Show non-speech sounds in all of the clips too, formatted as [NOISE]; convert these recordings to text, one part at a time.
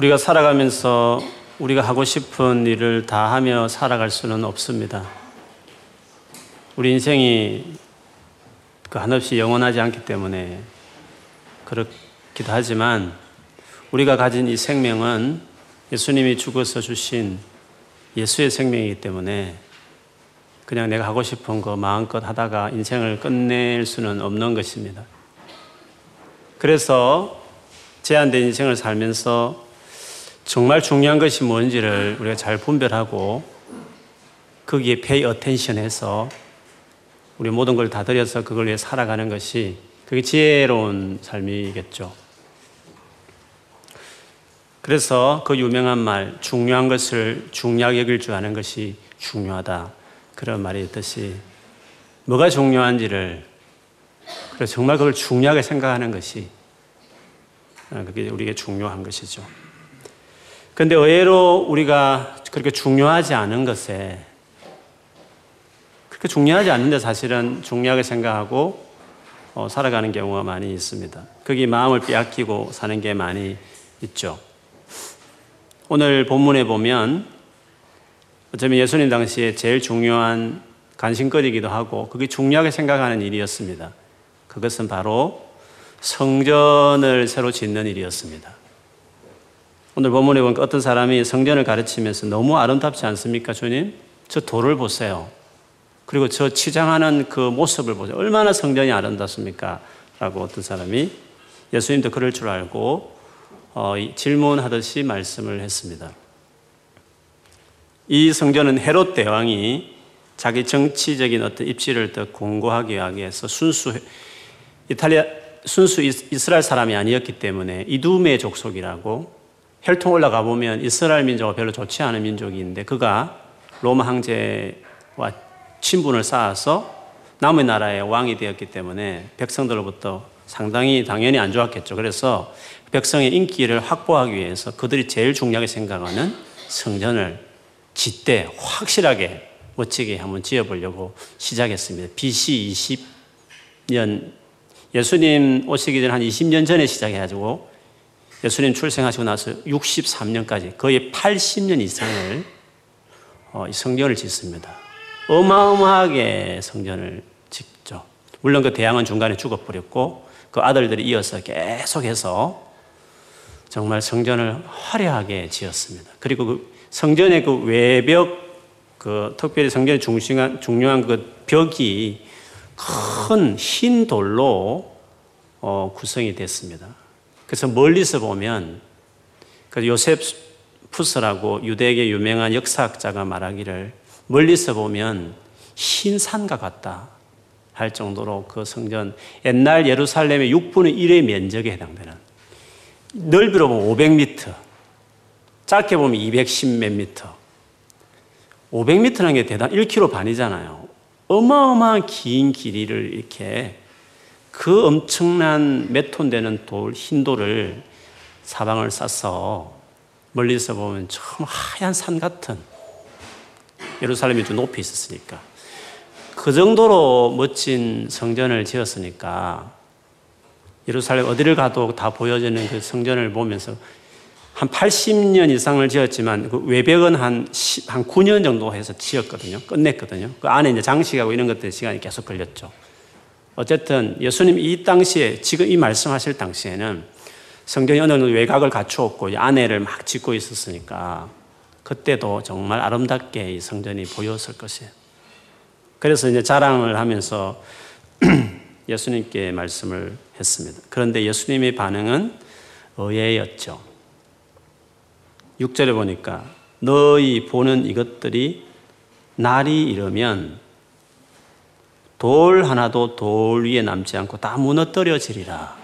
우리가 살아가면서 우리가 하고 싶은 일을 다 하며 살아갈 수는 없습니다. 우리 인생이 그 한없이 영원하지 않기 때문에 그렇기도 하지만 우리가 가진 이 생명은 예수님이 죽어서 주신 예수의 생명이기 때문에 그냥 내가 하고 싶은 거 마음껏 하다가 인생을 끝낼 수는 없는 것입니다. 그래서 제한된 인생을 살면서 정말 중요한 것이 뭔지를 우리가 잘 분별하고 거기에 pay attention 해서 우리 모든 걸 다 들여서 그걸 위해 살아가는 것이 그게 지혜로운 삶이겠죠. 그래서 그 유명한 말, 중요한 것을 중요하게 여길 줄 아는 것이 중요하다. 그런 말이 있듯이 뭐가 중요한지를 그래서 정말 그걸 중요하게 생각하는 것이 어, 그게 우리에게 중요한 것이죠. 그런데 의외로 우리가 그렇게 중요하지 않은 것에 그렇게 중요하지 않는데 사실은 중요하게 생각하고 어, 살아가는 경우가 많이 있습니다. 거기 마음을 빼앗기고 사는 게 많이 있죠. 오늘 본문에 보면 어쩌면 예수님 당시에 제일 중요한 관심거리기도 하고 그게 중요하게 생각하는 일이었습니다. 그것은 바로 성전을 새로 짓는 일이었습니다. 오늘 본문에 보니까 어떤 사람이 성전을 가르치면서 너무 아름답지 않습니까, 주님? 저 돌을 보세요. 그리고 저 치장하는 그 모습을 보세요. 얼마나 성전이 아름답습니까? 라고 어떤 사람이 예수님도 그럴 줄 알고 어, 질문하듯이 말씀을 했습니다. 이 성전은 헤롯 대왕이 자기 정치적인 어떤 입지를 더 공고하게 하기 위해서 순수 이탈리아 순수 이스라엘 사람이 아니었기 때문에 이두메 족속이라고 혈통 올라가 보면 이스라엘 민족과 별로 좋지 않은 민족인데 그가 로마 황제와 친분을 쌓아서 남의 나라의 왕이 되었기 때문에 백성들로부터 상당히 당연히 안 좋았겠죠. 그래서 백성의 인기를 확보하기 위해서 그들이 제일 중요하게 생각하는 성전을 짓되 확실하게 멋지게 한번 지어보려고 시작했습니다. BC 20년 예수님 오시기 전 한 20년 전에 시작해가지고 예수님 출생하시고 나서 63년까지 거의 80년 이상을 어, 성전을 짓습니다. 어마어마하게 성전을 짓죠. 물론 그 대왕은 중간에 죽어버렸고 그 아들들이 이어서 계속해서 정말 성전을 화려하게 지었습니다. 그리고 그 성전의 그 외벽, 그 특별히 성전의 중심한, 중요한 그 벽이 큰 흰 돌로 어, 구성이 됐습니다. 그래서 멀리서 보면 그 요세푸스라고 유대계 유명한 역사학자가 말하기를 멀리서 보면 흰 산과 같다 할 정도로 그 성전 옛날 예루살렘의 6분의 1의 면적에 해당되는 넓이로 보면 500m, 짧게 보면 210몇 미터. 500m라는 게 대단 1km 반이잖아요. 어마어마한 긴 길이를 이렇게 그 엄청난 몇 톤 되는 돌, 흰 돌을 사방을 싸서 멀리서 보면 참 하얀 산 같은 예루살렘이 좀 높이 있었으니까 그 정도로 멋진 성전을 지었으니까 예루살렘 어디를 가도 다 보여지는 그 성전을 보면서 한 80년 이상을 지었지만 그 외벽은 한, 10, 한 9년 정도 해서 지었거든요. 끝냈거든요. 그 안에 이제 장식하고 이런 것들 시간이 계속 걸렸죠. 어쨌든 예수님 이 당시에 지금 이 말씀하실 당시에는 성전이 어느 외곽을 갖추었고 안에를 막 짓고 있었으니까 그때도 정말 아름답게 이 성전이 보였을 것이에요. 그래서 이제 자랑을 하면서 [CLEARS THROAT] 예수님께 말씀을 했습니다. 그런데 예수님의 반응은 의외였죠. 6절에 보니까 너희 보는 이것들이 날이 이르면 돌 하나도 돌 위에 남지 않고 다 무너뜨려지리라.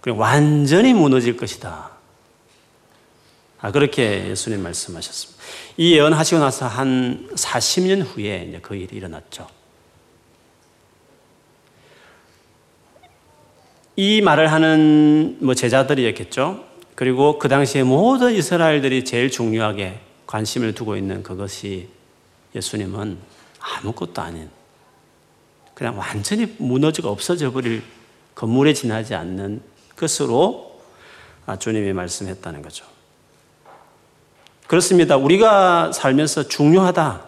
그냥 완전히 무너질 것이다. 아, 그렇게 예수님 말씀하셨습니다. 이 예언하시고 나서 한 40년 후에 이제 그 일이 일어났죠. 이 말을 하는 뭐 제자들이었겠죠. 그리고 그 당시에 모든 이스라엘들이 제일 중요하게 관심을 두고 있는 그것이 예수님은 아무것도 아닌 그냥 완전히 무너지고 없어져 버릴 건물에 지나지 않는 것으로 아, 주님이 말씀했다는 거죠. 그렇습니다. 우리가 살면서 중요하다.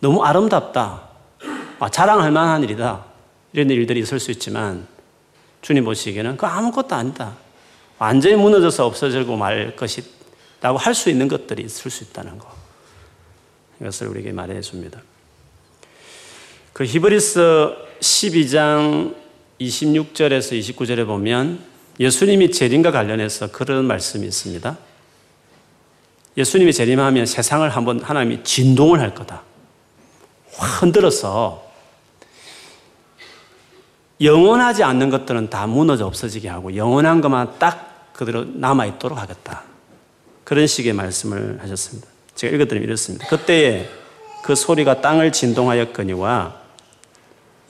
너무 아름답다. 아, 자랑할 만한 일이다. 이런 일들이 있을 수 있지만 주님 보시기에는 그 아무것도 아니다. 완전히 무너져서 없어지고 말 것이라고 할 수 있는 것들이 있을 수 있다는 거. 이것을 우리에게 말해 줍니다. 그 히브리스 12장 26절에서 29절에 보면 예수님이 재림과 관련해서 그런 말씀이 있습니다. 예수님이 재림하면 세상을 한번 하나님이 진동을 할 거다. 확 흔들어서 영원하지 않는 것들은 다 무너져 없어지게 하고 영원한 것만 딱 그대로 남아 있도록 하겠다. 그런 식의 말씀을 하셨습니다. 제가 읽어드리면 이렇습니다. 그때에 그 소리가 땅을 진동하였거니와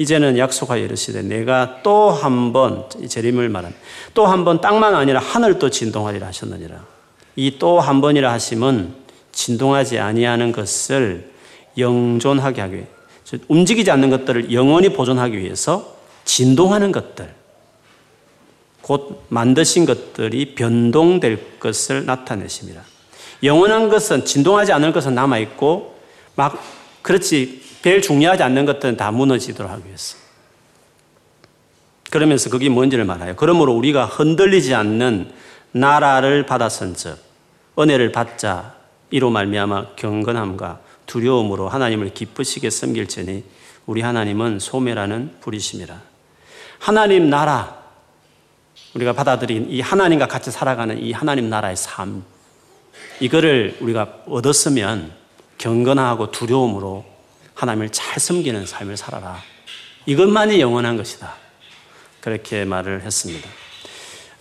이제는 약속하여 이르시되 내가 또 한 번 재림을 말한 또 한 번 땅만 아니라 하늘도 진동하리라 하셨느니라. 이 또 한 번이라 하심은 진동하지 아니하는 것을 영존하게 하기 위해 움직이지 않는 것들을 영원히 보존하기 위해서 진동하는 것들, 곧 만드신 것들이 변동될 것을 나타내십니다. 영원한 것은 진동하지 않을 것은 남아 있고, 막, 그렇지, 별 중요하지 않는 것들은 다 무너지도록 하기 위해서. 그러면서 그게 뭔지를 말해요. 그러므로 우리가 흔들리지 않는 나라를 받았은 즉, 은혜를 받자, 이로 말미암아 경건함과 두려움으로 하나님을 기쁘시게 섬길지니 우리 하나님은 소매라는 불이심이라. 하나님 나라, 우리가 받아들인 이 하나님과 같이 살아가는 이 하나님 나라의 삶, 이거를 우리가 얻었으면 경건하고 두려움으로 하나님을 잘 섬기는 삶을 살아라. 이것만이 영원한 것이다. 그렇게 말을 했습니다.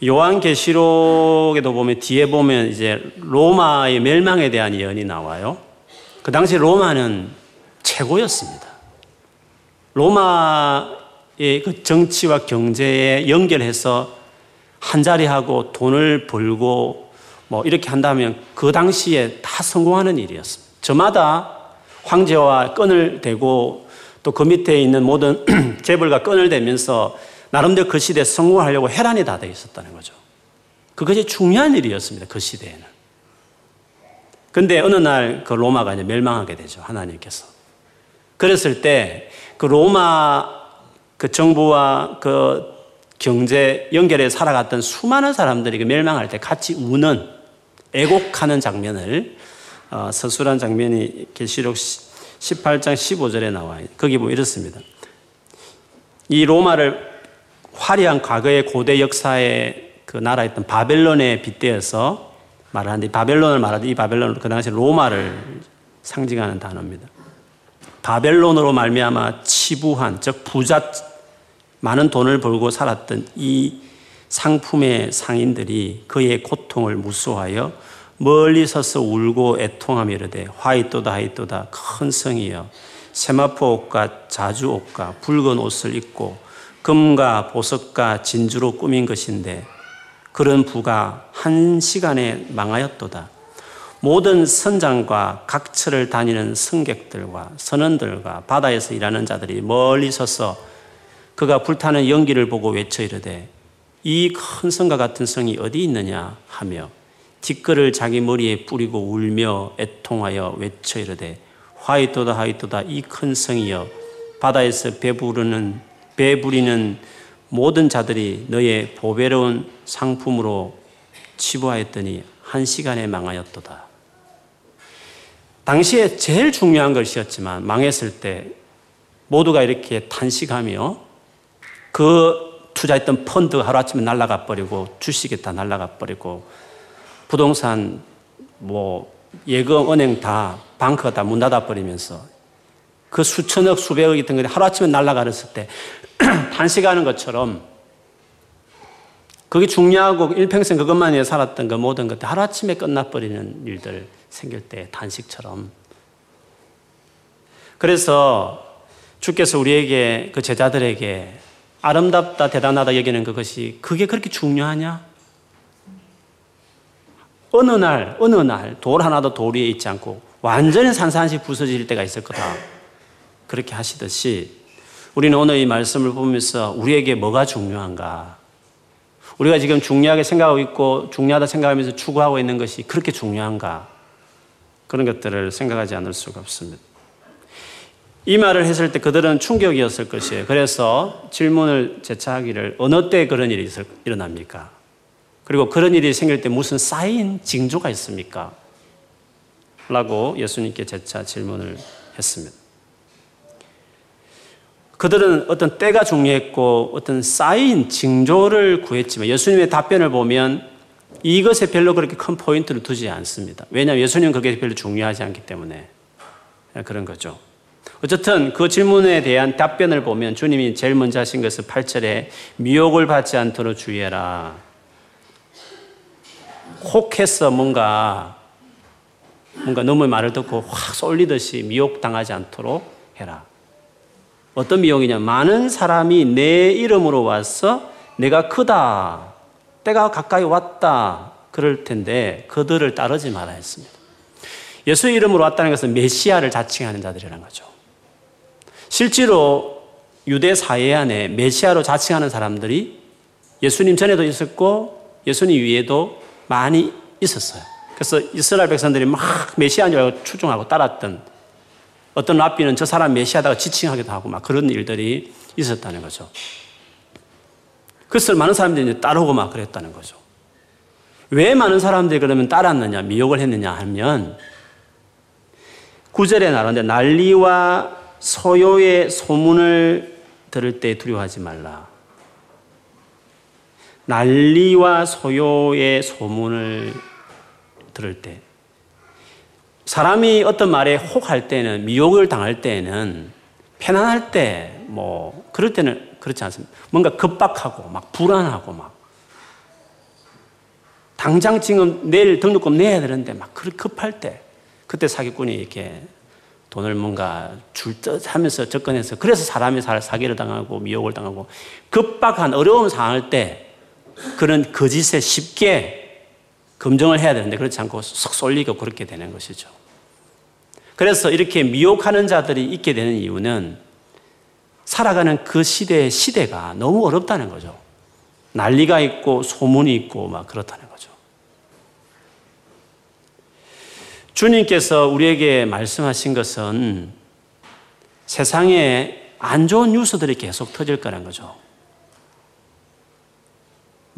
요한계시록에도 보면 뒤에 보면 이제 로마의 멸망에 대한 예언이 나와요. 그 당시 로마는 최고였습니다. 로마 그 정치와 경제에 연결해서 한 자리하고 돈을 벌고 뭐 이렇게 한다면 그 당시에 다 성공하는 일이었습니다. 저마다 황제와 끈을 대고 또 그 밑에 있는 모든 [CLEARS THROAT] 재벌과 끈을 대면서 나름대로 그 시대에 성공하려고 해란이 다 되어 있었다는 거죠. 그것이 중요한 일이었습니다. 그 시대에는. 근데 어느 날 그 로마가 이제 멸망하게 되죠. 하나님께서. 그랬을 때 그 로마 그 정부와 그 경제 연결해 살아갔던 수많은 사람들이 그 멸망할 때 같이 우는 애곡하는 장면을 어, 서술한 장면이 계시록 18장 15절에 나와요. 거기 보면 이렇습니다. 이 로마를 화려한 과거의 고대 역사의 그 나라였던 바벨론에 빗대어서 말하는데 바벨론을 말하는데 이 바벨론은 그 당시 로마를 상징하는 단어입니다. 바벨론으로 말미암아 치부한 즉 부자 많은 돈을 벌고 살았던 이 상품의 상인들이 그의 고통을 무수하여 멀리 서서 울고 애통하며 이르되 화이또다 화이또다 큰 성이여 세마포 옷과 자주 옷과 붉은 옷을 입고 금과 보석과 진주로 꾸민 것인데 그런 부가 한 시간에 망하였도다. 모든 선장과 각처를 다니는 승객들과 선원들과 바다에서 일하는 자들이 멀리 서서 그가 불타는 연기를 보고 외쳐 이르되 이 큰 성과 같은 성이 어디 있느냐 하며 뒷글을 자기 머리에 뿌리고 울며 애통하여 외쳐 이르되 화이토다 화이토다 이 큰 성이여 바다에서 배부르는 배부리는 모든 자들이 너의 보배로운 상품으로 치부하였더니 한 시간에 망하였도다. 당시에 제일 중요한 것이었지만 망했을 때 모두가 이렇게 탄식하며 그 투자했던 펀드 하루아침에 날아가 버리고 주식이 다 날아가 버리고 부동산 뭐 예금 은행 다 방크가 다 문 닫아 버리면서 그 수천억 수백억 있던 것이 하루아침에 날아가렸을 때 [CLEARS THROAT] 탄식하는 것처럼 그게 중요하고 일평생 그것만 위해 살았던 그 모든 것들 하루아침에 끝나버리는 일들 생길 때 단식처럼. 그래서 주께서 우리에게 그 제자들에게 아름답다 대단하다 여기는 그것이 그게 그렇게 중요하냐? 어느 날 어느 날 돌 하나도 돌 위에 있지 않고 완전히 산산시 부서질 때가 있을 거다. 그렇게 하시듯이 우리는 오늘 이 말씀을 보면서 우리에게 뭐가 중요한가? 우리가 지금 중요하게 생각하고 있고 중요하다 생각하면서 추구하고 있는 것이 그렇게 중요한가? 그런 것들을 생각하지 않을 수가 없습니다. 이 말을 했을 때 그들은 충격이었을 것이에요. 그래서 질문을 재차하기를 어느 때 그런 일이 일어납니까? 그리고 그런 일이 생길 때 무슨 쌓인 징조가 있습니까? 라고 예수님께 재차 질문을 했습니다. 그들은 어떤 때가 중요했고 어떤 쌓인 징조를 구했지만 예수님의 답변을 보면 이것에 별로 그렇게 큰 포인트를 두지 않습니다. 왜냐하면 예수님은 그게 별로 중요하지 않기 때문에 그런 거죠. 어쨌든 그 질문에 대한 답변을 보면 주님이 제일 먼저 하신 것은 8절에 미혹을 받지 않도록 주의해라. 혹해서 뭔가 뭔가 너무 말을 듣고 확 쏠리듯이 미혹당하지 않도록 해라. 어떤 미혹이냐? 많은 사람이 내 이름으로 와서 내가 크다, 때가 가까이 왔다, 그럴 텐데 그들을 따르지 말아 했습니다. 예수 이름으로 왔다는 것은 메시아를 자칭하는 자들이라는 거죠. 실제로 유대 사회 안에 메시아로 자칭하는 사람들이 예수님 전에도 있었고 예수님 위에도 많이 있었어요. 그래서 이스라엘 백성들이 막 알고 추종하고 따랐던 어떤 랍비는 저 사람 메시아다가 지칭하기도 하고 막 그런 일들이 있었다는 거죠. 그것을 많은 사람들이 따르고 막 그랬다는 거죠. 왜 많은 사람들이 그러면 따랐느냐, 미혹을 했느냐 하면 구절에 나오는데 난리와 소요의 소문을 들을 때 두려워하지 말라. 난리와 소요의 소문을 들을 때 사람이 어떤 말에 혹할 때는 미혹을 당할 때는 편안할 때 뭐 그럴 때는 그렇지 않습니다. 뭔가 급박하고 막 불안하고 막 당장 지금 내일 등록금 내야 되는데 막 급할 때 그때 사기꾼이 이렇게 돈을 뭔가 줄 듯 하면서 접근해서 그래서 사람이 사기를 당하고 미혹을 당하고 급박한 어려운 상황일 때 그런 거짓에 쉽게 검증을 해야 되는데 그렇지 않고 쏙 쏠리고 그렇게 되는 것이죠. 그래서 이렇게 미혹하는 자들이 있게 되는 이유는 살아가는 그 시대의 시대가 너무 어렵다는 거죠. 난리가 있고 소문이 있고 막 그렇다는 거죠. 주님께서 우리에게 말씀하신 것은 세상에 안 좋은 뉴스들이 계속 터질 거라는 거죠.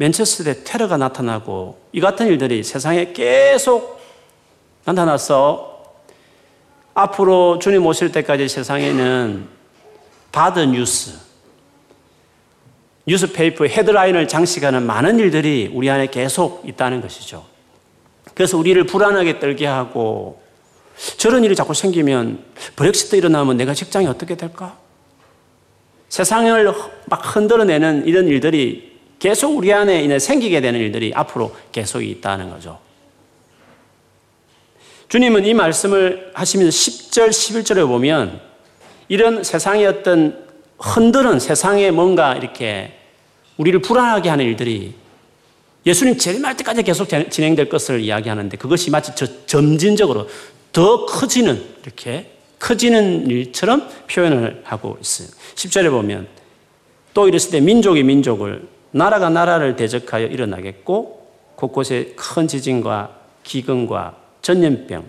맨체스터에 테러가 나타나고 이 같은 일들이 세상에 계속 나타나서 앞으로 주님 오실 때까지 세상에는 받은 뉴스, 뉴스페이퍼 헤드라인을 장식하는 많은 일들이 우리 안에 계속 있다는 것이죠. 그래서 우리를 불안하게 떨게 하고 저런 일이 자꾸 생기면 브렉시트 일어나면 내가 직장이 어떻게 될까? 세상을 막 흔들어내는 이런 일들이 계속 우리 안에 생기게 되는 일들이 앞으로 계속 있다는 거죠. 주님은 이 말씀을 하시면서 10절, 11절에 보면 이런 세상의 어떤 흔드는 세상에 뭔가 이렇게 우리를 불안하게 하는 일들이 예수님 재림할 때까지 계속 진행될 것을 이야기하는데 그것이 마치 저 점진적으로 더 커지는 이렇게 커지는 일처럼 표현을 하고 있어요. 10절에 보면 또 이랬을 때 민족이 민족을 나라가 나라를 대적하여 일어나겠고 곳곳에 큰 지진과 기근과 전염병,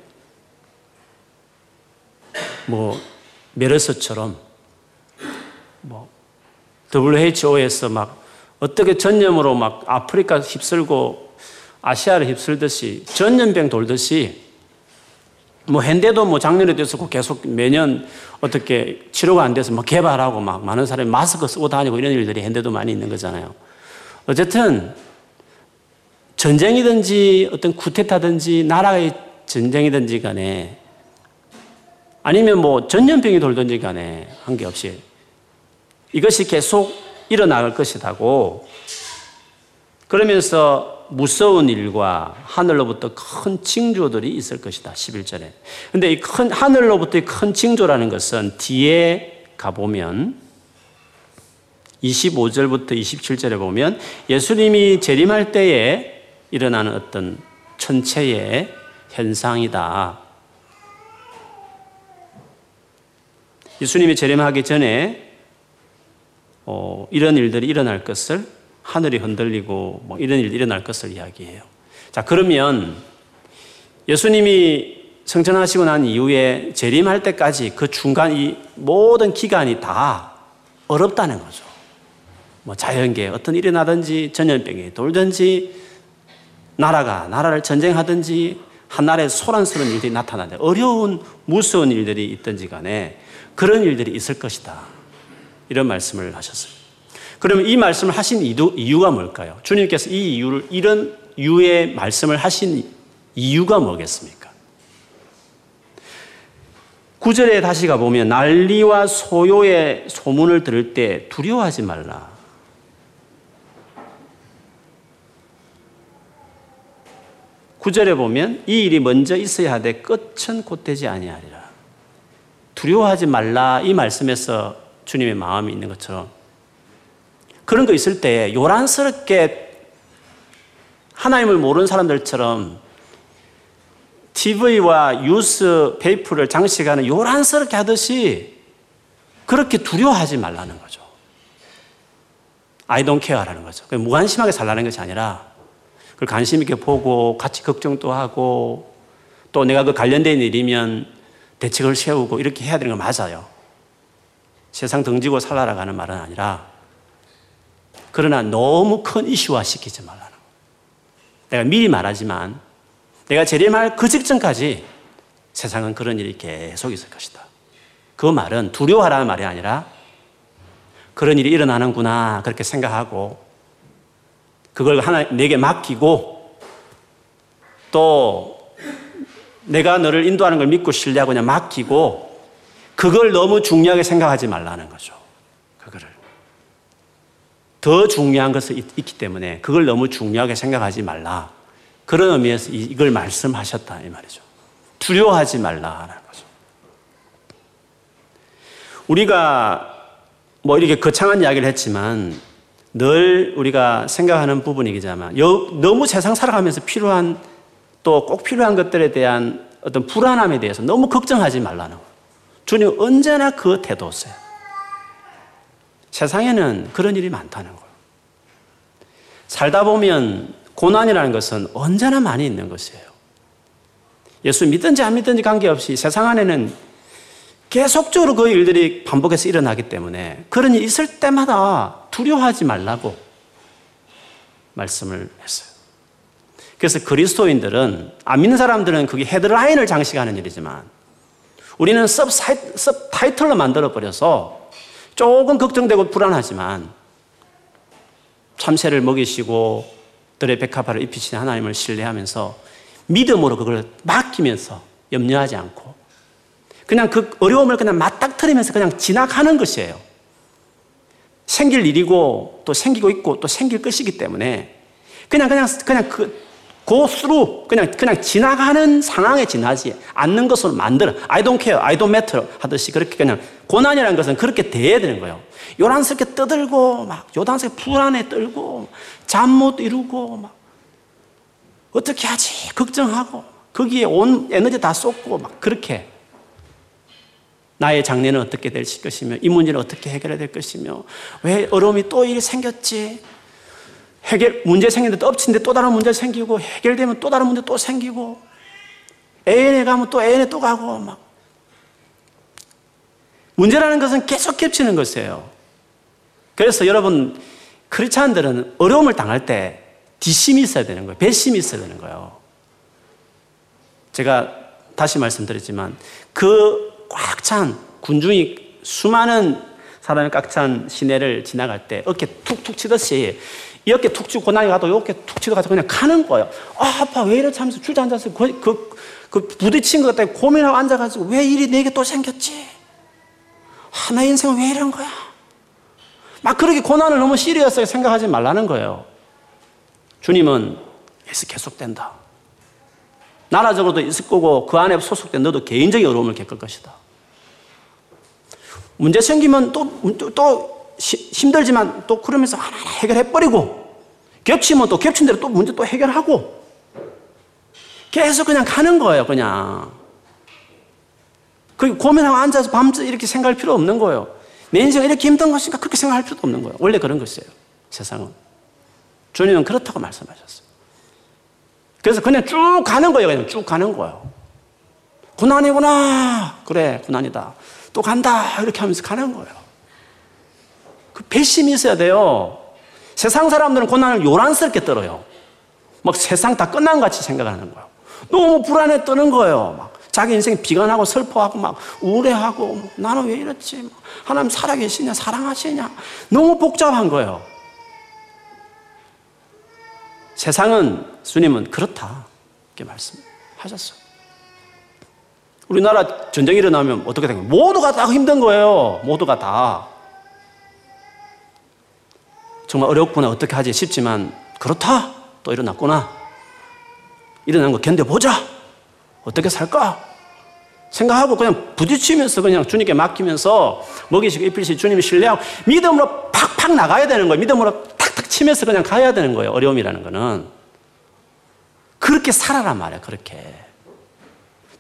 뭐 메르스처럼 뭐 WHO에서 막 어떻게 전염으로 막 아프리카 휩쓸고 아시아를 휩쓸듯이 전염병 돌듯이 뭐 현대도 뭐 작년에도 있었고 계속 매년 어떻게 치료가 안 돼서 막 개발하고 막 많은 사람이 마스크 쓰고 다니고 이런 일들이 현대도 많이 있는 거잖아요. 어쨌든 전쟁이든지 어떤 쿠데타든지 나라의 전쟁이든지 간에 아니면 뭐 전염병이 돌든지 간에 한게없이 이것이 계속 일어나갈 것이라고 그러면서 무서운 일과 하늘로부터 큰 징조들이 있을 것이다. 11절에. 근데 이 큰, 하늘로부터의 큰 징조라는 것은 뒤에 가보면 25절부터 27절에 보면 예수님이 재림할 때에 일어나는 어떤 천체의 현상이다. 예수님이 재림하기 전에 어, 이런 일들이 일어날 것을 하늘이 흔들리고 뭐 이런 일 일어날 것을 이야기해요. 자, 그러면 예수님이 성전하시고 난 이후에 재림할 때까지 그 중간 이 모든 기간이 다 어렵다는 거죠. 뭐 자연계 어떤 일이 나든지 전염병이 돌든지 나라가 나라를 전쟁하든지 한나라에 소란스러운 일들이 나타나는데 어려운 무서운 일들이 있든지 간에 그런 일들이 있을 것이다. 이런 말씀을 하셨어요. 그러면 이 말씀을 하신 이유 가 뭘까요? 주님께서 이 이유를 이런 유의 말씀을 하신 이유가 뭐겠습니까? 구절에 다시 가보면 난리와 소요의 소문을 들을 때 두려워하지 말라. 구절에 보면 이 일이 먼저 있어야 하되 끝은 곧되지 아니하리라. 두려워하지 말라 이 말씀에서 주님의 마음이 있는 것처럼 그런 거 있을 때 요란스럽게 하나님을 모르는 사람들처럼 TV와 뉴스 페이퍼를 장식하는 요란스럽게 하듯이 그렇게 두려워하지 말라는 거죠. I don't care라는 거죠. 무관심하게 살라는 것이 아니라 그걸 관심 있게 보고 같이 걱정도 하고 또 내가 그 관련된 일이면 대책을 세우고 이렇게 해야 되는 거 맞아요. 세상 등지고 살아라가는 말은 아니라 그러나 너무 큰 이슈화 시키지 말라는 거. 내가 미리 말하지만 내가 재림할 그 직전까지 세상은 그런 일이 계속 있을 것이다. 그 말은 두려워하라는 말이 아니라 그런 일이 일어나는구나 그렇게 생각하고 그걸 하나 내게 맡기고 또 내가 너를 인도하는 걸 믿고 신뢰하고 그냥 맡기고 그걸 너무 중요하게 생각하지 말라는 거죠. 그거를 더 중요한 것이 있기 때문에 그걸 너무 중요하게 생각하지 말라. 그런 의미에서 이걸 말씀하셨다 이 말이죠. 두려워하지 말라라는 거죠. 우리가 뭐 이렇게 거창한 이야기를 했지만 늘 우리가 생각하는 부분이기자만 너무 세상 살아가면서 필요한 또 꼭 필요한 것들에 대한 어떤 불안함에 대해서 너무 걱정하지 말라는 거예요. 주님 언제나 그 태도세요. 세상에는 그런 일이 많다는 거예요. 살다 보면 고난이라는 것은 언제나 많이 있는 것이에요. 예수 믿든지 안 믿든지 관계없이 세상 안에는 계속적으로 그 일들이 반복해서 일어나기 때문에 그런 일이 있을 때마다 두려워하지 말라고 말씀을 했어요. 그래서 그리스도인들은 안 믿는 사람들은 그게 헤드라인을 장식하는 일이지만 우리는 섭, 섭 타이틀로 만들어 버려서 조금 걱정되고 불안하지만 참새를 먹이시고 들의 백합화를 입히신 하나님을 신뢰하면서 믿음으로 그걸 맡기면서 염려하지 않고 그냥 그 어려움을 그냥 맞닥뜨리면서 그냥 지나가는 것이에요. 생길 일이고 또 생기고 있고 또 생길 것이기 때문에 그냥 그냥 그냥 그 고스루 그냥 그냥 지나가는 상황에 지나지 않는 것으로 만들어 I don't care, I don't matter 하듯이 그렇게 그냥 고난이라는 것은 그렇게 돼야 되는 거예요. 요란스럽게 떠들고 막 요단스럽게 불안에 떨고 잠 못 이루고 막 어떻게 하지 걱정하고 거기에 온 에너지 다 쏟고 막 그렇게 나의 장래는 어떻게 될 것이며 이 문제는 어떻게 해결해야 될 것이며 왜 어려움이 또 일이 생겼지 해결 문제 생기는데 또 엎친데 또 다른 문제 생기고 해결되면 또 다른 문제 또 생기고 A에 가면 또 A에 또 가고 막 문제라는 것은 계속 겹치는 것이에요. 그래서 여러분 크리스찬들은 어려움을 당할 때 뒷심이 있어야 되는 거예요. 배심이 있어야 되는 거예요. 제가 다시 말씀드렸지만 그 꽉 찬 군중이 수많은 사람이 꽉 찬 시내를 지나갈 때 어깨 툭툭 치듯이 이렇게 툭 치고 고난이 가도 이렇게 툭 치고 가서 그냥 가는 거예요. 아, 아파, 왜 이렇게 하면서 주저앉아서 그, 그, 그 부딪힌 것 때문에 고민하고 앉아가지고 왜 일이 내게 또 생겼지? 아, 내 인생은 왜 이런 거야? 막 그렇게 고난을 너무 시리어스하게 생각하지 말라는 거예요. 주님은 계속 계속된다. 나라적으로도 있을 거고 그 안에 소속된 너도 개인적인 어려움을 겪을 것이다. 문제 생기면 또, 또 힘들지만 또 그러면서 하나하나 해결해버리고 겹치면 또 겹친 대로 또 문제 또 해결하고 계속 그냥 가는 거예요, 그냥. 그 고민하고 앉아서 밤새 이렇게 생각할 필요 없는 거예요. 내 인생이 이렇게 힘든 것인가 그렇게 생각할 필요도 없는 거예요. 원래 그런 것이에요. 세상은. 주님은 그렇다고 말씀하셨어요. 그래서 그냥 쭉 가는 거예요. 그냥 쭉 가는 거예요. 고난이구나. 그래, 고난이다. 또 간다. 이렇게 하면서 가는 거예요. 그 배심이 있어야 돼요. 세상 사람들은 고난을 요란스럽게 떨어요. 막 세상 다 끝난 것 같이 생각하는 거예요. 너무 불안해 떠는 거예요. 막 자기 인생 비관하고 슬퍼하고 막 우울해하고 나는 왜 이렇지? 하나님 살아계시냐? 사랑하시냐? 너무 복잡한 거예요. 세상은 주님은 그렇다. 이렇게 말씀하셨어요. 우리나라 전쟁이 일어나면 어떻게 되냐? 모두가 다 힘든 거예요. 모두가 다. 정말 어렵구나. 어떻게 하지 싶지만 그렇다. 또 일어났구나. 일어난 거 견뎌보자. 어떻게 살까? 생각하고 그냥 부딪히면서 그냥 주님께 맡기면서 먹이시고 입히시 주님 신뢰하고 믿음으로 팍팍 나가야 되는 거예요. 믿음으로 탁탁 치면서 그냥 가야 되는 거예요. 어려움이라는 거는. 그렇게 살아란 말이야. 그렇게.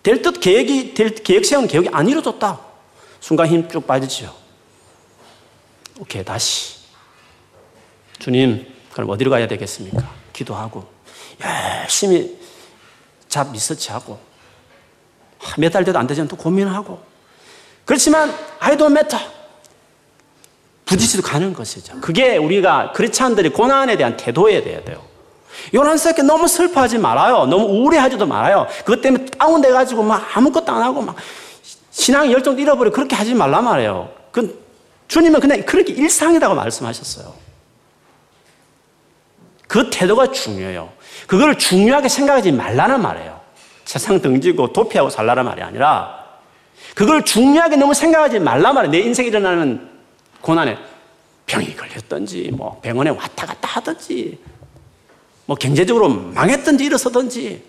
될 듯 계획이, 될, 계획 세운 계획이 안 이루어졌다. 순간 힘 쭉 빠지죠. 오케이, 다시. 주님, 그럼 어디로 가야 되겠습니까? 기도하고, 열심히 잡 리서치하고, 몇 달 돼도 안 되지만 또 고민하고. 그렇지만, I don't matter. 부딪히도 가는 것이죠. 그게 우리가 크리스찬들이 고난에 대한 태도에 돼야 돼요. 요란스럽게 너무 슬퍼하지 말아요. 너무 우울해하지도 말아요. 그것 때문에 다운돼가지고 막 아무것도 안 하고 막 신앙 열정도 잃어버려 그렇게 하지 말라 말이에요. 그 주님은 그냥 그렇게 일상이라고 말씀하셨어요. 그 태도가 중요해요. 그걸 중요하게 생각하지 말라는 말이에요. 세상 등지고 도피하고 살라는 말이 아니라 그걸 중요하게 너무 생각하지 말라 말이에요. 내 인생에 일어나는 고난에 병이 걸렸든지 뭐 병원에 왔다 갔다 하든지 뭐 경제적으로 망했든지 일어서든지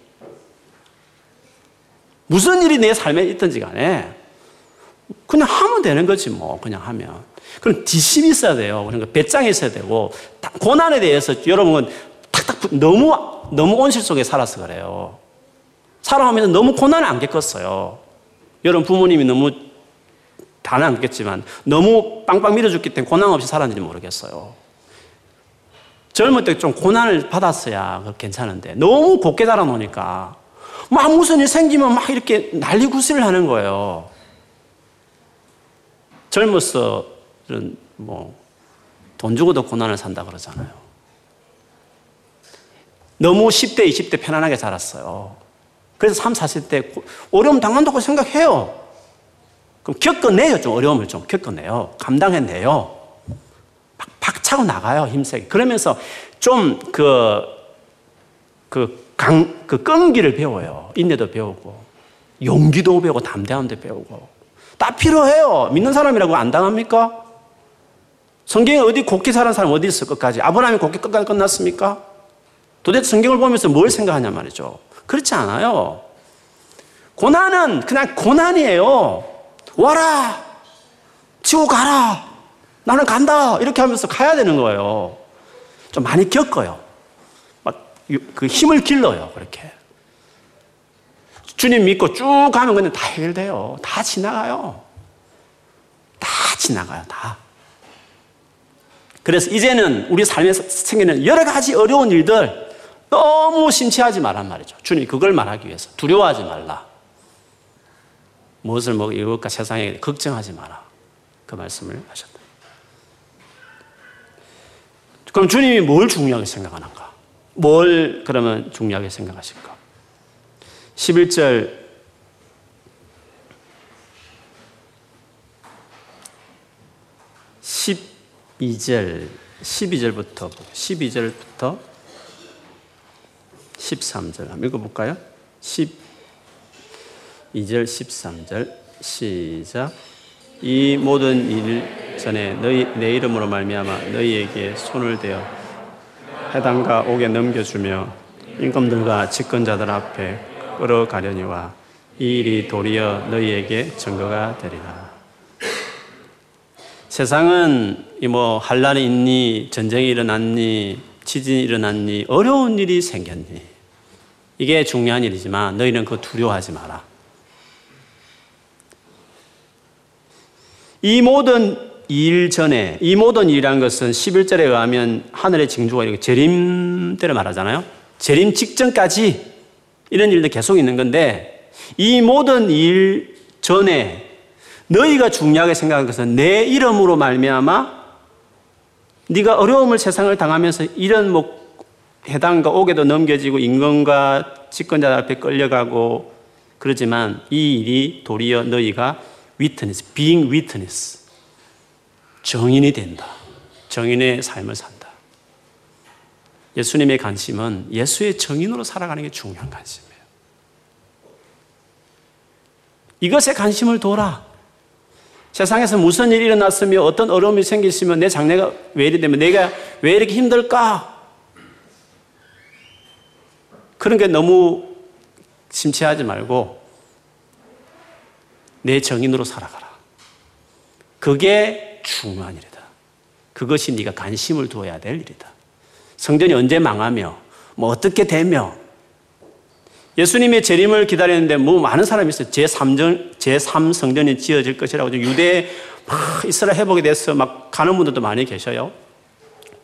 무슨 일이 내 삶에 있든지 간에 그냥 하면 되는 거지 뭐 그냥 하면. 그럼 뒷심이 있어야 돼요. 그러니까 배짱이 있어야 되고 고난에 대해서 여러분은 탁탁 너무 너무 온실 속에 살아서 그래요. 살아오면 너무 고난을 안 겪었어요. 여러분 부모님이 너무 다는 안 겪겠지만 너무 빵빵 밀어줬기 때문에 고난 없이 살았는지 모르겠어요 젊을 때 좀 고난을 받았어야 괜찮은데 너무 곱게 자라놓으니까 막 무슨 일 생기면 막 이렇게 난리구슬을 하는 거예요. 젊어서는 뭐돈 주고도 고난을 산다 그러잖아요. 너무 10대, 20대 편안하게 자랐어요. 그래서 3, 40대 어려움 당한다고 생각해요. 그럼 겪어내요. 좀 어려움을 좀 겪어내요. 감당해내요. 박차고 나가요, 힘세게. 그러면서 좀 그, 그 강, 그 끈기를 배워요. 인내도 배우고, 용기도 배우고, 담대함도 배우고. 다 필요해요. 믿는 사람이라고 안 당합니까? 성경에 어디 곱게 살은 사람 어디 있을 것까지? 아브라함이 곱게 끝까지 끝났습니까? 도대체 성경을 보면서 뭘 생각하냐 말이죠. 그렇지 않아요. 고난은 그냥 고난이에요. 와라! 치고 가라! 나는 간다! 이렇게 하면서 가야 되는 거예요. 좀 많이 겪어요. 막 그 힘을 길러요, 그렇게. 주님 믿고 쭉 가면 그냥 다 해결돼요. 다 지나가요. 다 지나가요, 다. 그래서 이제는 우리 삶에서 생기는 여러 가지 어려운 일들 너무 심취하지 말란 말이죠. 주님 그걸 말하기 위해서 두려워하지 말라. 무엇을 먹 이것과 세상에 걱정하지 마라. 그 말씀을 하셨다. 그럼 주님이 뭘 중요하게 생각하는가? 뭘 그러면 중요하게 생각하실까? 11절 (12절) 12절부터 12절부터 13절 한번 읽어볼까요? 12절 13절 시작 이 모든 일 전에 너희 내 이름으로 말미암아 너희에게 손을 대어 해당과 옥에 넘겨주며 임금들과 집권자들 앞에 끌어가려니와 이 일이 도리어 너희에게 증거가 되리라. 세상은 뭐 한란이 있니 전쟁이 일어났니 지진이 일어났니 어려운 일이 생겼니 이게 중요한 일이지만 너희는 그 두려워하지 마라. 이 모든 일 전에 이 모든 일이라는 것은 11절에 의하면 하늘의 징조가 이렇게 재림 때를 말하잖아요. 재림 직전까지 이런 일도 계속 있는 건데 이 모든 일 전에 너희가 중요하게 생각한 것은 내 이름으로 말미암아 네가 어려움을 세상을 당하면서 이런 뭐 해당과 옥에도 넘겨지고 임금과 집권자 앞에 끌려가고 그러지만 이 일이 도리어 너희가 witness, being witness 정인이 된다. 정인의 삶을 산다. 예수님의 관심은 예수의 정인으로 살아가는 게 중요한 관심이에요. 이것에 관심을 둬라. 세상에서 무슨 일이 일어났으며 어떤 어려움이 생겼으면 내 장래가 왜 이리 되면 내가 왜 이렇게 힘들까? 그런 게 너무 심취하지 말고 내 정인으로 살아가라. 그게 중요한 일이다. 그것이 네가 관심을 두어야 될 일이다. 성전이 언제 망하며 뭐 어떻게 되며 예수님의 재림을 기다리는데 뭐 많은 사람이 있어요. 제3전, 제3성전이 지어질 것이라고 유대 막 이스라엘 회복에 대해서 막 가는 분들도 많이 계셔요.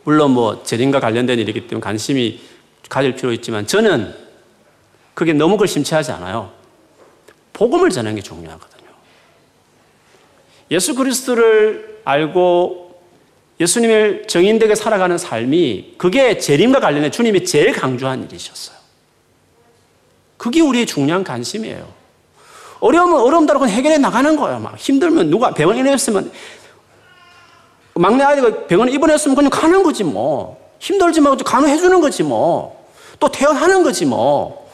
물론 뭐 재림과 관련된 일이기 때문에 관심이 가질 필요 있지만 저는 그게 너무 그 심취하지 않아요. 복음을 전하는 게 중요하거든요. 예수 그리스도를 알고 예수님을 정인되게 살아가는 삶이 그게 재림과 관련해 주님이 제일 강조한 일이셨어요. 그게 우리의 중요한 관심이에요. 어려우면 어려움대로 해결해 나가는 거예요. 막 힘들면 누가 병원 입원했으면 막내 아이가 병원에 입원했으면 그냥 가는 거지 뭐. 힘들지 말고 간호해 주는 거지 뭐. 또 퇴원하는 거지 뭐.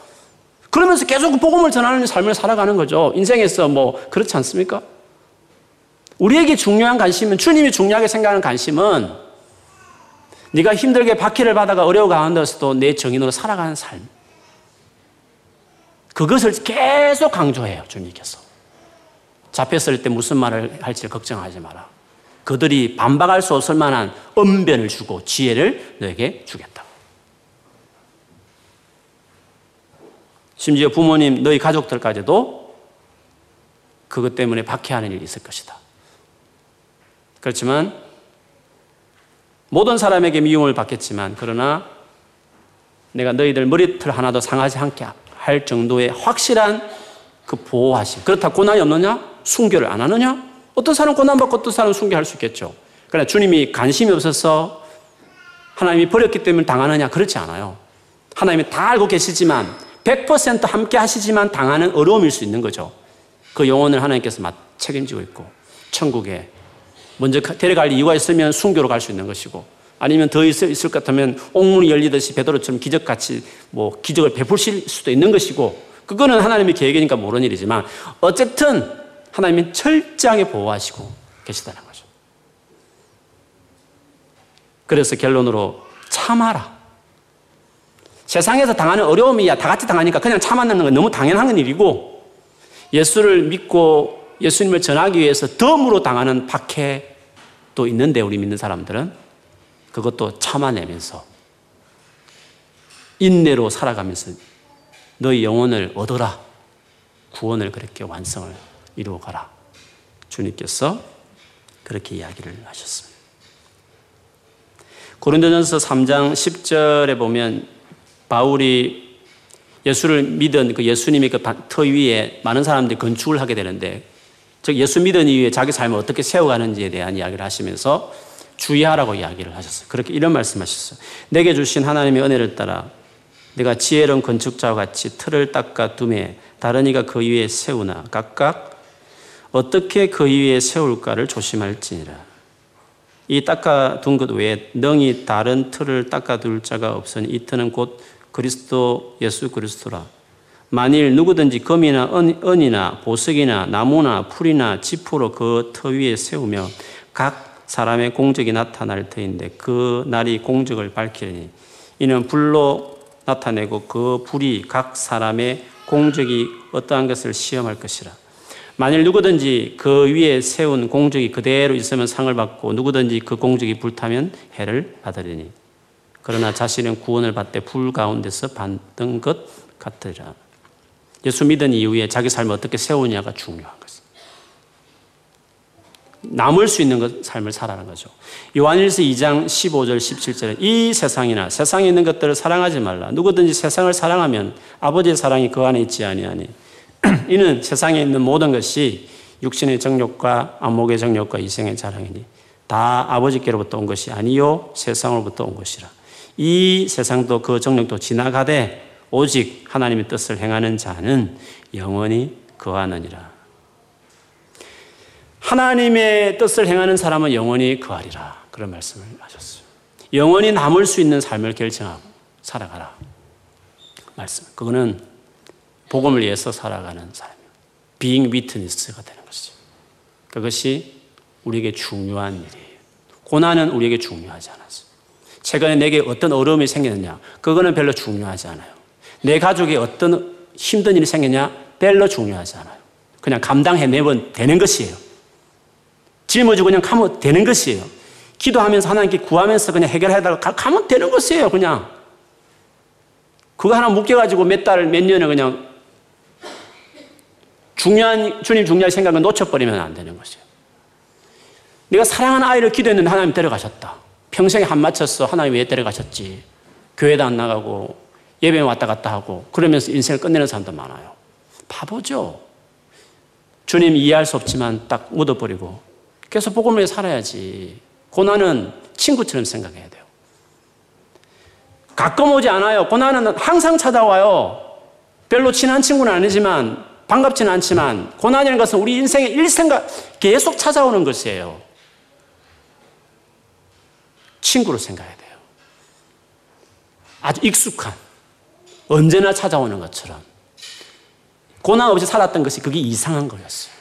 그러면서 계속 복음을 전하는 삶을 살아가는 거죠. 인생에서 뭐 그렇지 않습니까? 우리에게 중요한 관심은 주님이 중요하게 생각하는 관심은 네가 힘들게 박해를 받아가 어려워 가운데서도 내 정인으로 살아가는 삶. 그것을 계속 강조해요, 주님께서. 잡혔을 때 무슨 말을 할지 걱정하지 마라. 그들이 반박할 수 없을 만한 언변을 주고 지혜를 너에게 주겠다. 심지어 부모님, 너희 가족들까지도 그것 때문에 박해하는 일이 있을 것이다. 그렇지만 모든 사람에게 미움을 받겠지만 그러나 내가 너희들 머리털 하나도 상하지 않게 할 정도의 확실한 그 보호하심. 그렇다 고난이 없느냐? 순교를 안 하느냐? 어떤 사람은 고난받고 어떤 사람은 순교할 수 있겠죠. 그러나 주님이 관심이 없어서 하나님이 버렸기 때문에 당하느냐? 그렇지 않아요. 하나님이 다 알고 계시지만 100% 함께 하시지만 당하는 어려움일 수 있는 거죠. 그 영혼을 하나님께서 책임지고 있고 천국에 먼저 데려갈 이유가 있으면 순교로 갈 수 있는 것이고 아니면 더 있을, 것 같으면 옥문이 열리듯이 베드로처럼 기적같이 뭐 기적을 베푸실 수도 있는 것이고 그거는 하나님의 계획이니까 모르는 일이지만 어쨌든 하나님은 철저하게 보호하시고 계시다는 거죠. 그래서 결론으로 참아라. 세상에서 당하는 어려움이야 다 같이 당하니까 그냥 참아내는 건 너무 당연한 일이고 예수를 믿고 예수님을 전하기 위해서 덤으로 당하는 박해도 있는데 우리 믿는 사람들은 그것도 참아내면서 인내로 살아가면서 너희 영혼을 얻어라. 구원을 그렇게 완성을 이루어 가라. 주님께서 그렇게 이야기를 하셨습니다. 고린도전서 3장 10절에 보면 바울이 예수를 믿은 그 예수님의 그 터 위에 많은 사람들이 건축을 하게 되는데 즉 예수 믿은 이후에 자기 삶을 어떻게 세워가는지에 대한 이야기를 하시면서 주의하라고 이야기를 하셨어요. 그렇게 이런 말씀하셨어요. 내게 주신 하나님의 은혜를 따라 내가 지혜로운 건축자와 같이 틀을 닦아 둠에 다른 이가 그 위에 세우나 각각 어떻게 그 위에 세울까를 조심할지니라. 이 닦아 둔 것 외에 능히 다른 틀을 닦아 둘 자가 없으니 이 틀은 곧 그리스도 예수 그리스도라. 만일 누구든지 금이나 은, 이나 보석이나 나무나 풀이나 지푸로 그 터 위에 세우며 각 사람의 공적이 나타날 터인데 그 날이 공적을 밝히니 이는 불로 나타내고 그 불이 각 사람의 공적이 어떠한 것을 시험할 것이라. 만일 누구든지 그 위에 세운 공적이 그대로 있으면 상을 받고 누구든지 그 공적이 불타면 해를 받으리니. 그러나 자신은 구원을 받되 불 가운데서 받은 것 같으리라. 예수 믿은 이후에 자기 삶을 어떻게 세우냐가 중요한 것입니다. 남을 수 있는 것, 삶을 살아가는 거죠. 요한일서 2장 15절 17절에 이 세상이나 세상에 있는 것들을 사랑하지 말라. 누구든지 세상을 사랑하면 아버지의 사랑이 그 안에 있지 아니하니 [CLEARS THROAT] 이는 세상에 있는 모든 것이 육신의 정욕과 안목의 정욕과 이생의 자랑이니 다 아버지께로부터 온 것이 아니요 세상으로부터 온 것이라. 이 세상도 그 정욕도 지나가되 오직 하나님의 뜻을 행하는 자는 영원히 거하느니라. 하나님의 뜻을 행하는 사람은 영원히 거하리라. 그런 말씀을 하셨어요. 영원히 남을 수 있는 삶을 결정하고 살아가라. 말씀. 그거는 복음을 위해서 살아가는 삶이에요. being witness가 되는 것이죠. 그것이 우리에게 중요한 일이에요. 고난은 우리에게 중요하지 않았어요. 최근에 내게 어떤 어려움이 생겼느냐, 그거는 별로 중요하지 않아요. 내 가족에 어떤 힘든 일이 생겼냐, 별로 중요하지 않아요. 그냥 감당해내면 되는 것이에요. 짊어지고 그냥 가면 되는 것이에요. 기도하면서 하나님께 구하면서 그냥 해결하다가 가면 되는 것이에요, 그냥. 그거 하나 묶여가지고 몇 달, 몇 년을 그냥 중요한, 주님 중요한 생각을 놓쳐버리면 안 되는 것이에요. 내가 사랑하는 아이를 기도했는데 하나님 데려가셨다. 평생에 한 맞췄어. 하나님 왜 데려가셨지? 교회도 안 나가고 예배 왔다 갔다 하고 그러면서 인생을 끝내는 사람도 많아요. 바보죠. 주님 이해할 수 없지만 딱 묻어버리고 계속 복음을 살아야지. 고난은 친구처럼 생각해야 돼요. 가끔 오지 않아요. 고난은 항상 찾아와요. 별로 친한 친구는 아니지만 반갑지는 않지만 고난이라는 것은 우리 인생의 일생과 계속 찾아오는 것이에요. 친구로 생각해야 돼요. 아주 익숙한 언제나 찾아오는 것처럼 고난 없이 살았던 것이 그게 이상한 거였어요.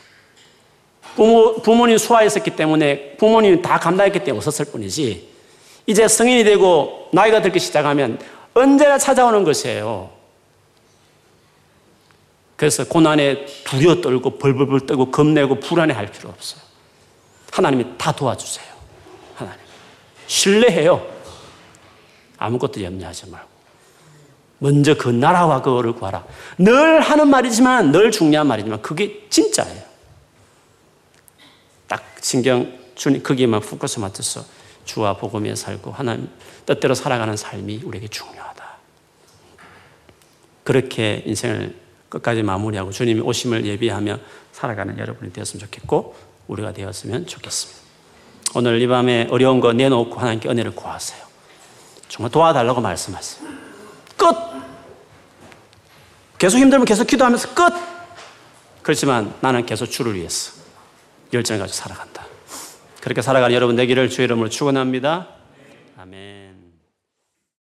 부모, 부모님 수화했었기 때문에 부모님이 다 감당했기 때문에 없었을 뿐이지 이제 성인이 되고 나이가 들기 시작하면 언제나 찾아오는 것이에요. 그래서 고난에 두려워 떨고 벌벌벌 떨고 겁내고 불안해할 필요 없어요. 하나님이 다 도와주세요. 하나님. 신뢰해요. 아무것도 염려하지 말고. 먼저 그 나라와 그거를 구하라. 늘 하는 말이지만, 늘 중요한 말이지만, 그게 진짜예요. 딱 신경 주님 거기에만 포커스 맞춰서 주와 복음에 살고 하나님 뜻대로 살아가는 삶이 우리에게 중요하다. 그렇게 인생을 끝까지 마무리하고 주님이 오심을 예비하며 살아가는 여러분이 되었으면 좋겠고 우리가 되었으면 좋겠습니다. 오늘 이 밤에 어려운 거 내놓고 하나님께 은혜를 구하세요. 정말 도와달라고 말씀하세요. 끝! 계속 힘들면 계속 기도하면서 끝! 그렇지만 나는 계속 주를 위해서 열정을 가지고 살아간다. 그렇게 살아가는 여러분 되기를 주의 이름으로 축원합니다. 아멘.